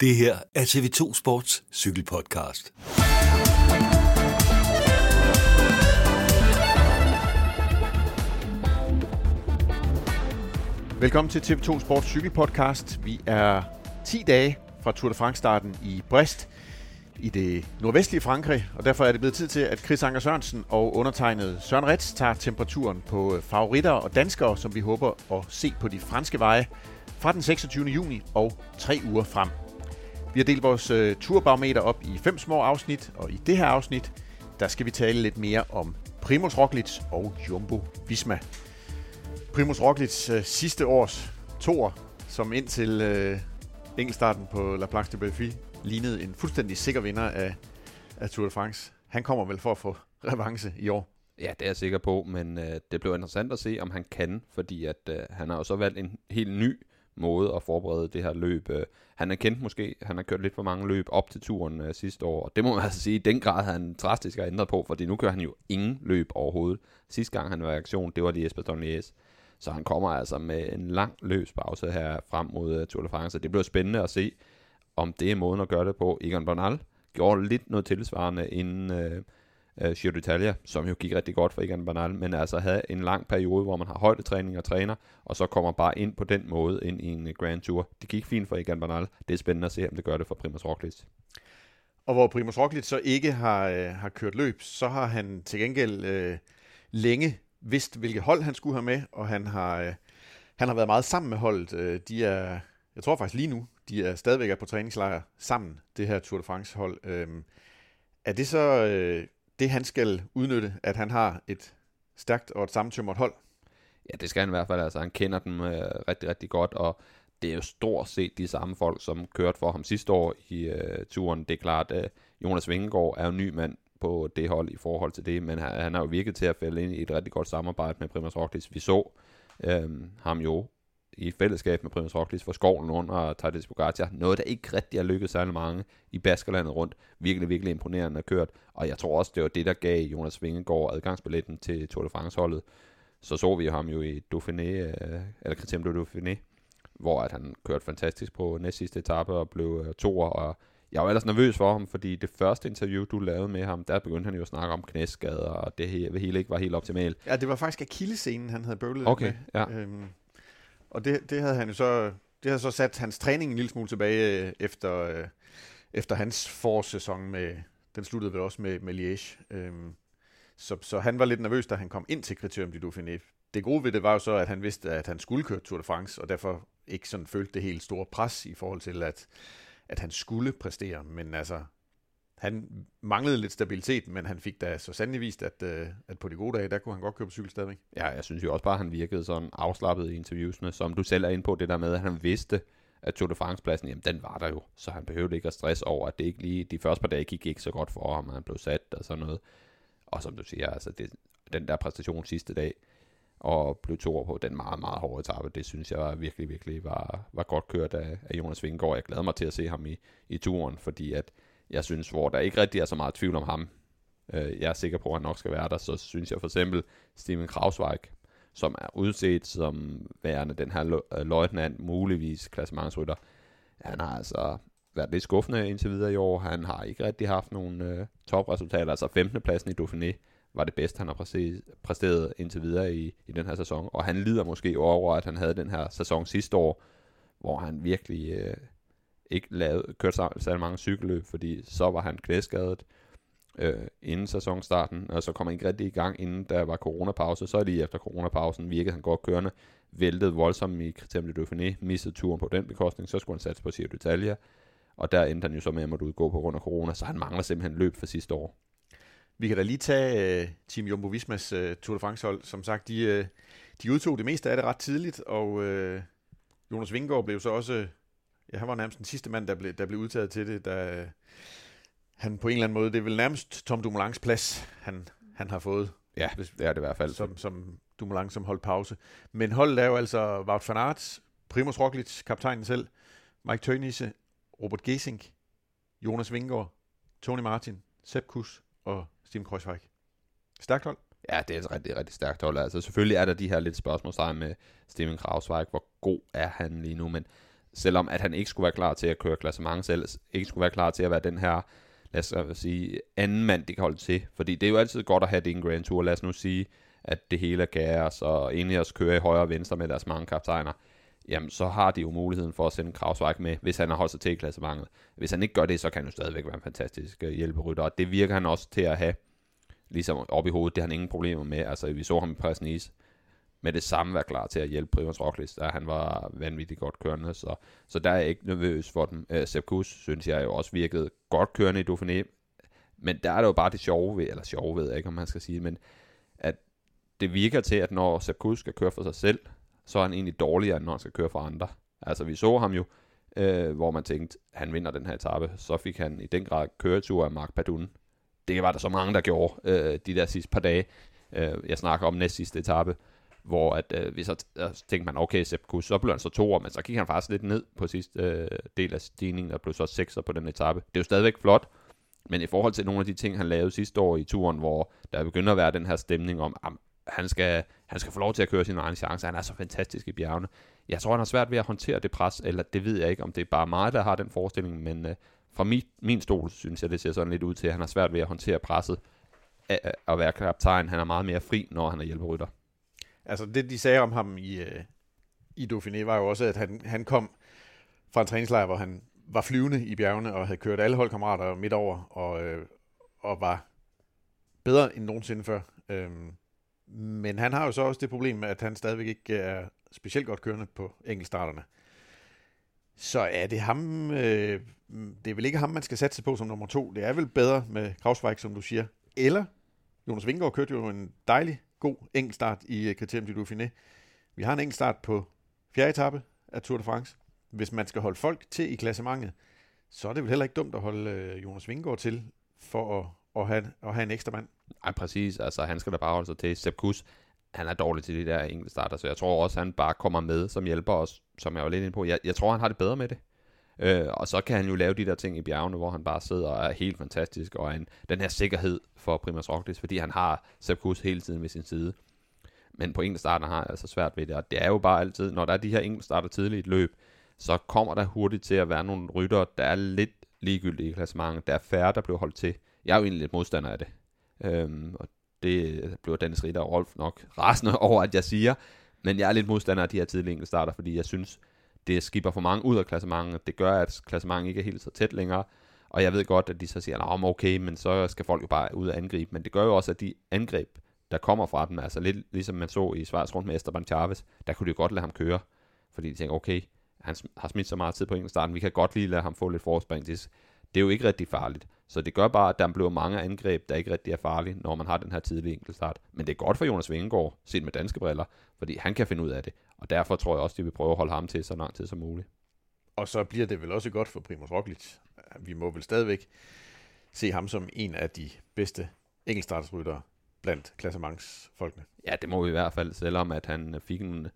Det her er TV2 Sports cykelpodcast. Velkommen til TV2 Sports cykelpodcast. Vi er 10 dage fra Tour de France-starten i Brest i det nordvestlige Frankrig, og derfor er det blevet tid til, at Chris Anker Sørensen og undertegnet Søren Rets tager temperaturen på øh, favoritter og danskere, som vi håber at se på de franske veje fra den 26. juni og tre uger frem. Vi har delt vores øh, turbarometer op i fem små afsnit, og i det her afsnit, der skal vi tale lidt mere om Primoz Roglic og Jumbo Visma. Primoz Roglic øh, sidste års tor, som indtil øh, enkeltstarten på La Planche de Belfi lignede en fuldstændig sikker vinder af, af Tour de France. Han kommer vel for at få revanche i år. Ja, det er jeg sikker på, men øh, det bliver interessant at se, om han kan, fordi at øh, han har jo så valgt en helt ny måde at forberede det her løb. Øh, han er kendt måske, han har kørt lidt for mange løb op til turen øh, sidste år, og det må man altså sige, i den grad har han drastisk ændret på, fordi nu kører han jo ingen løb overhovedet. Sidste gang han var i aktion, det var de Espadon så han kommer altså med en lang løbspause her frem mod uh, Tour de France. Det bliver spændende at se, om det er måden at gøre det på. Egan Bernal gjorde lidt noget tilsvarende inden uh, øh, Giro d'Italia, som jo gik rigtig godt for Egan Bernal, men altså havde en lang periode, hvor man har højdetræning og træner, og så kommer bare ind på den måde ind i en øh, Grand Tour. Det gik fint for Egan Bernal. Det er spændende at se, om det gør det for Primoz Roglic. Og hvor Primoz Roglic så ikke har, øh, har kørt løb, så har han til gengæld øh, længe vidst, hvilket hold han skulle have med, og han har, øh, han har været meget sammen med holdet. Øh, de er, jeg tror faktisk lige nu, de er stadigvæk er på træningslejr sammen, det her Tour de France-hold. Øh, er det så øh, det, han skal udnytte, at han har et stærkt og et sammentømret hold? Ja, det skal han i hvert fald. Altså, han kender dem øh, rigtig, rigtig godt, og det er jo stort set de samme folk, som kørte for ham sidste år i øh, turen. Det er klart, at øh, Jonas Vingegaard er jo ny mand på det hold i forhold til det, men han, han har jo virket til at falde ind i et rigtig godt samarbejde med Primus Roglic. Vi så øh, ham jo i fællesskab med Primoz Roglic for skoven under Tadej Pogacar. Noget, der ikke rigtig har lykkedes særlig mange i Baskerlandet rundt. Virkelig, virkelig imponerende kørt. Og jeg tror også, det var det, der gav Jonas Vingegaard adgangsbilletten til Tour de France-holdet. Så så vi ham jo i Dauphiné, øh, eller Criterium du Dauphiné, hvor at han kørte fantastisk på næst sidste etape og blev øh, toer, og jeg var ellers nervøs for ham, fordi det første interview, du lavede med ham, der begyndte han jo at snakke om knæskader, og det hele ikke var helt optimalt. Ja, det var faktisk akillescenen, han havde bøvlet okay, med. Ja. Øhm, og det, det havde han jo så, det havde så sat hans træning en lille smule tilbage øh, efter, øh, efter hans forårssæson med, den sluttede vel også med, med Liège. Øhm, så, så han var lidt nervøs, da han kom ind til Criterium du Dauphiné. Det gode ved det var jo så, at han vidste, at han skulle køre Tour de France, og derfor ikke sådan følte det helt store pres i forhold til, at, at han skulle præstere. Men altså, han manglede lidt stabilitet, men han fik da så sandelig vist, at, øh, at på de gode dage, der kunne han godt køre på cykel stadigvæk. Ja, jeg synes jo også bare, at han virkede sådan afslappet i interviewsene, som du selv er inde på, det der med, at han vidste, at Tour de France-pladsen, jamen den var der jo, så han behøvede ikke at stresse over, at det ikke lige, de første par dage gik ikke så godt for ham, han blev sat og sådan noget. Og som du siger, altså det, den der præstation sidste dag, og blev to på den meget, meget hårde etape. Det synes jeg virkelig, virkelig var, var godt kørt af, af Jonas Vingegaard. Jeg glæder mig til at se ham i, i turen, fordi at jeg synes, hvor der ikke rigtig er så meget tvivl om ham, øh, jeg er sikker på, at han nok skal være der, så synes jeg for eksempel Steven Krausweig, som er udset som værende den her øh, løjtnant, muligvis klassementsrytter. Han har altså været lidt skuffende indtil videre i år. Han har ikke rigtig haft nogen øh, topresultater, altså 15. pladsen i Dauphiné var det bedste, han har præsteret indtil videre i, i den her sæson. Og han lider måske over, at han havde den her sæson sidste år, hvor han virkelig øh, ikke lavede, så, særlig mange cykelløb, fordi så var han knæskadet øh, inden sæsonstarten, og så kom han ikke rigtig i gang, inden der var coronapause. Så lige efter coronapausen virkede han godt kørende, væltede voldsomt i Criterium de Dauphiné, mistede turen på den bekostning, så skulle han satse på Giro d'Italia, og der endte han jo så med at måtte udgå på grund af corona, så han mangler simpelthen løb for sidste år. Vi kan da lige tage uh, Team Jumbo Vismas uh, Tour de France hold. Som sagt, de, uh, de udtog det meste af det ret tidligt, og uh, Jonas Vingegaard blev så også, ja, han var nærmest den sidste mand, der blev, der blev udtaget til det, da han på en eller anden måde, det er vel nærmest Tom Dumoulin's plads, han, han har fået. Ja, hvis, det er det i hvert fald. Som, som Dumoulin, som holdt pause. Men holdet er jo altså Wout van Aert, Primoz Roglic, kaptajnen selv, Mike Tønisse, Robert Gesink, Jonas Vingegaard, Tony Martin, Sepp Kuss og Steven Kreuzweig. Stærkt hold. Ja, det er et rigtig, rigtig stærkt hold. Altså selvfølgelig er der de her lidt spørgsmålstegn med Steven Kreuzweig. Hvor god er han lige nu? Men selvom at han ikke skulle være klar til at køre klassement selv, ikke skulle være klar til at være den her, lad os sige, anden mand, de kan holde til. Fordi det er jo altid godt at have det i en Grand Tour. Lad os nu sige, at det hele er kaos, og også køre i højre og venstre med deres mange kaptajner jamen så har de jo muligheden for at sende Krausweig med, hvis han har holdt sig til i klassementet. Hvis han ikke gør det, så kan han jo stadigvæk være en fantastisk øh, hjælperytter, og det virker han også til at have ligesom op i hovedet, det har han ingen problemer med. Altså, vi så ham i Presnis med det samme være klar til at hjælpe Primoz Roglic, der han var vanvittigt godt kørende, så, så der er jeg ikke nervøs for dem. Øh, Sepp Kuss, synes jeg jo også virkede godt kørende i Dauphiné, men der er det jo bare det sjove ved, eller sjove ved jeg ikke, om man skal sige, men at det virker til, at når Sepp Kuss skal køre for sig selv, så er han egentlig dårligere, end når han skal køre for andre. Altså, vi så ham jo, øh, hvor man tænkte, han vinder den her etape. Så fik han i den grad køretur af Mark Padun. Det var der så mange, der gjorde øh, de der sidste par dage. Øh, jeg snakker om næst sidste etape, hvor at, øh, vi så tænkte man, okay, Sepp Kuss, så blev han så to men så gik han faktisk lidt ned på sidste øh, del af stigningen, og blev så sekser på den etape. Det er jo stadigvæk flot, men i forhold til nogle af de ting, han lavede sidste år i turen, hvor der begynder at være den her stemning om, at han skal, han skal få lov til at køre sin egen chance. Han er så fantastisk i bjergene. Jeg tror, han har svært ved at håndtere det pres, eller det ved jeg ikke, om det er bare mig, der har den forestilling, men øh, fra min, min stol synes jeg, det ser sådan lidt ud til, at han har svært ved at håndtere presset at, at være kaptajn. Han er meget mere fri, når han er hjælperytter. Altså det, de sagde om ham i, øh, i Dauphiné, var jo også, at han, han kom fra en træningslejr, hvor han var flyvende i bjergene, og havde kørt alle holdkammerater midt over, og, øh, og var bedre end nogensinde før. Øhm, men han har jo så også det problem, at han stadigvæk ikke øh, er specielt godt kørende på enkeltstarterne. Så er det ham, øh, det er vel ikke ham, man skal satse på som nummer to. Det er vel bedre med Kravsvejk, som du siger. Eller Jonas Vingegaard kørte jo en dejlig, god enkeltstart i øh, Criterium du Dauphiné. Vi har en enkeltstart på fjerde etape af Tour de France. Hvis man skal holde folk til i klassementet, så er det vel heller ikke dumt at holde øh, Jonas Vingegaard til for at, at, have, at have en ekstra mand. Nej, præcis. Altså, han skal da bare holde sig til. Sepp Kuss, han er dårlig til de der enkelte starter, så jeg tror også, han bare kommer med som hjælper os, som jeg var lidt inde på. Jeg, jeg tror, han har det bedre med det. Øh, og så kan han jo lave de der ting i bjergene, hvor han bare sidder og er helt fantastisk, og en, den her sikkerhed for Primus Roglic, fordi han har Sepp Kuss hele tiden ved sin side. Men på enkeltstarter har jeg altså svært ved det, og det er jo bare altid, når der er de her enkeltstarter tidligt i et løb, så kommer der hurtigt til at være nogle rytter, der er lidt ligegyldige i klassementet. Der er færre, der bliver holdt til. Jeg er jo egentlig lidt modstander af det. Øhm, og det bliver Dennis Ritter og Rolf nok rasende over, at jeg siger. Men jeg er lidt modstander af de her tidlige starter, fordi jeg synes, det skipper for mange ud af klassementet. Det gør, at klassementet ikke er helt så tæt længere. Og jeg ved godt, at de så siger, at okay, men så skal folk jo bare ud og angribe. Men det gør jo også, at de angreb, der kommer fra dem, altså lidt ligesom man så i Schweiz rundt med Esteban Chavez, der kunne de godt lade ham køre. Fordi de tænker, okay, han har smidt så meget tid på starten, vi kan godt lige lade ham få lidt forspring. Det, det er jo ikke rigtig farligt. Så det gør bare, at der bliver mange angreb, der ikke rigtig er farlige, når man har den her tidlige enkeltstart. Men det er godt for Jonas Vingegaard, set med danske briller, fordi han kan finde ud af det. Og derfor tror jeg også, at de vil prøve at holde ham til så lang tid som muligt. Og så bliver det vel også godt for Primoz Roglic. Vi må vel stadigvæk se ham som en af de bedste enkeltstartsryttere blandt klassementsfolkene. Ja, det må vi i hvert fald, selvom at han fik en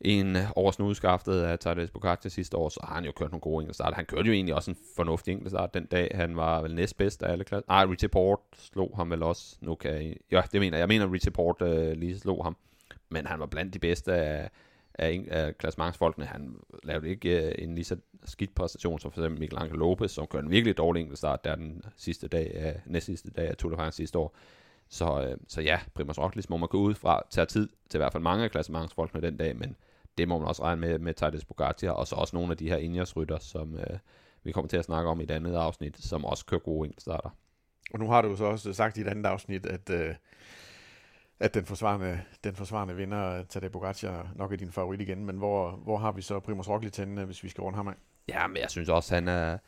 en over snudskaftet af Tadej til sidste år, så har han jo kørt nogle gode enkeltstarter. Han kørte jo egentlig også en fornuftig enkeltstart den dag. Han var vel næstbedst af alle klasser. Nej, Richie Port slog ham vel også. Nu kan jeg... Ja, det mener jeg. Jeg mener, Richie Port øh, lige slog ham. Men han var blandt de bedste af, af, af klassementsfolkene. Han lavede ikke øh, en lige så skidt præstation som for eksempel Miguel Angel Lopez, som kørte en virkelig dårlig enkeltstart der den sidste dag af, næst sidste dag af Tour de France sidste år. Så, øh, så ja, Primoz Roglic må man gå ud fra, tage tid til i hvert fald mange af klassementsfolkene den dag, men det må man også regne med med Tadej Pogacar, og så også nogle af de her Ineos-rytter, som øh, vi kommer til at snakke om i et andet afsnit, som også kører gode enkeltstarter. Og nu har du så også sagt i et andet afsnit, at, øh, at den forsvarende, den forsvarende vinder, Tadej Pogacar, nok er din favorit igen, men hvor, hvor har vi så Primoz Roglic henne, hvis vi skal runde ham af? Ja, men jeg synes også, han er,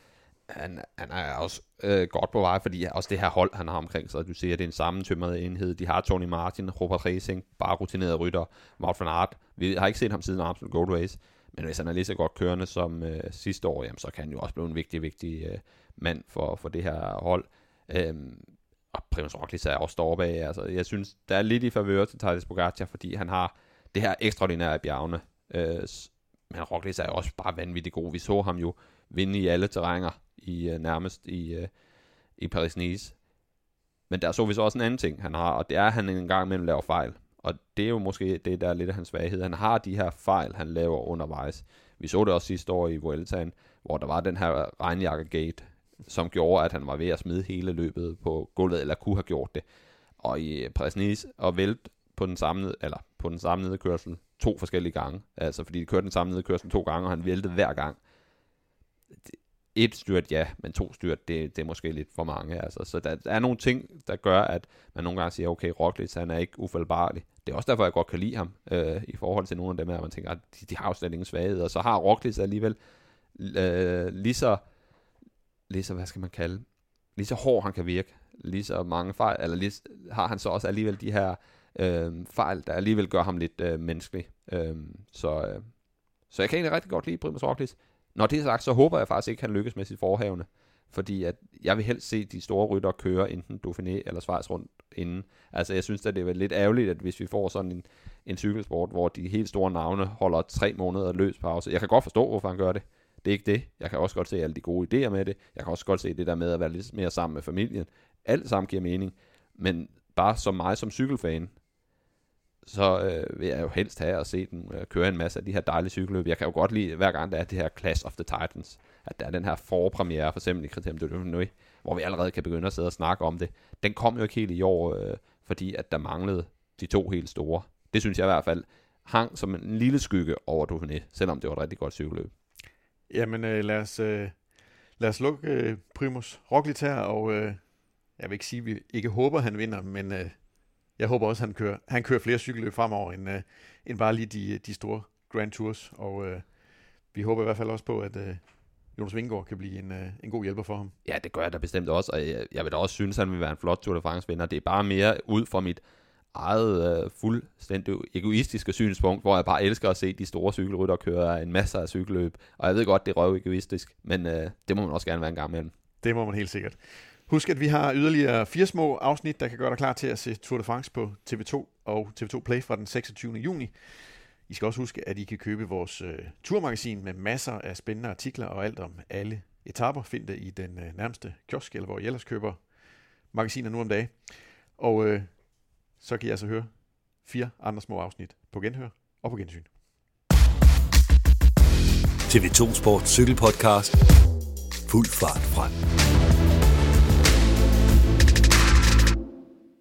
han, han er også øh, godt på vej, fordi også det her hold, han har omkring sig, du ser, det er en sammentømret enhed. De har Tony Martin, Robert Racing, bare rutinerede rytter, Wout van Aert. Vi har ikke set ham siden Armstrong Gold Race, men hvis han er lige så godt kørende som øh, sidste år, jamen, så kan han jo også blive en vigtig, vigtig øh, mand for, for det her hold. Øhm, og Primus Roglic er også står bag. Altså, jeg synes, der er lidt i favør til Thales Pogacar, fordi han har det her ekstraordinære bjergene. Øh, men Roglic er jo også bare vanvittigt god. Vi så ham jo vinde i alle terrænger i øh, nærmest i, øh, i Paris-Nice. Men der så vi så også en anden ting, han har, og det er, at han en gang imellem laver fejl. Og det er jo måske det, der er lidt af hans svaghed. Han har de her fejl, han laver undervejs. Vi så det også sidste år i Vueltaen, hvor der var den her regnjakkegate, som gjorde, at han var ved at smide hele løbet på gulvet, eller kunne have gjort det. Og i Præsnis og vælt på den samme, eller på den samme nedkørsel to forskellige gange. Altså fordi de kørte den samme nedkørsel to gange, og han væltede hver gang. Et styrt, ja, men to styrt, det, det er måske lidt for mange. Altså. Så der, der er nogle ting, der gør, at man nogle gange siger, okay, Roglic, han er ikke ufaldbarlig. Det er også derfor, jeg godt kan lide ham, øh, i forhold til nogle af dem her, man tænker, at de, de har jo slet ingen svaghed, og så har Roglic alligevel øh, lige så, lige så, hvad skal man kalde, lige så hård han kan virke, lige så mange fejl, eller lige, har han så også alligevel de her øh, fejl, der alligevel gør ham lidt øh, menneskelig. Øh, så, øh, så jeg kan egentlig rigtig godt lide Primus Roglic. Når det er sagt, så håber jeg faktisk ikke, at han lykkes med sit forhavne. Fordi at jeg vil helst se de store rytter køre enten Dauphiné eller Schweiz rundt inden. Altså jeg synes at det er lidt ærgerligt, at hvis vi får sådan en, en cykelsport, hvor de helt store navne holder tre måneder løs pause. Jeg kan godt forstå, hvorfor han gør det. Det er ikke det. Jeg kan også godt se alle de gode idéer med det. Jeg kan også godt se det der med at være lidt mere sammen med familien. Alt sammen giver mening. Men bare som mig som cykelfan, så øh, vil jeg jo helst have at se den øh, køre en masse af de her dejlige cykelløb. Jeg kan jo godt lide, hver gang der er det her Clash of the Titans, at der er den her forpremiere, for eksempel i Kriterium du Nuit, hvor vi allerede kan begynde at sidde og snakke om det. Den kom jo ikke helt i år, øh, fordi at der manglede de to helt store. Det synes jeg i hvert fald hang som en lille skygge over Dauphiné, selvom det var et rigtig godt cykelløb. Jamen øh, lad, os, øh, lad os lukke øh, Primus Roglic her, og øh, jeg vil ikke sige, at vi ikke håber, at han vinder, men øh, jeg håber også, at han kører, han kører flere cykelløb fremover, end, øh, end bare lige de, de store Grand Tours. Og øh, vi håber i hvert fald også på, at øh, Jonas Vingegaard kan blive en, øh, en god hjælper for ham. Ja, det gør jeg da bestemt også, og jeg, jeg vil da også synes, at han vil være en flot Tour de France-vinder. Det er bare mere ud fra mit eget øh, fuldstændig egoistiske synspunkt, hvor jeg bare elsker at se de store cykelrytter køre en masse af cykelløb. Og jeg ved godt, det er røv egoistisk, men øh, det må man også gerne være en gang med. Det må man helt sikkert. Husk, at vi har yderligere fire små afsnit, der kan gøre dig klar til at se Tour de France på TV2 og TV2 Play fra den 26. juni. I skal også huske, at I kan købe vores øh, turmagasin med masser af spændende artikler og alt om alle etaper. Find det i den øh, nærmeste kiosk, eller hvor I ellers køber magasiner nu om dagen. Og øh, så kan I altså høre fire andre små afsnit på genhør og på gensyn. TV2 Sport Cykelpodcast. Fuld fart frem.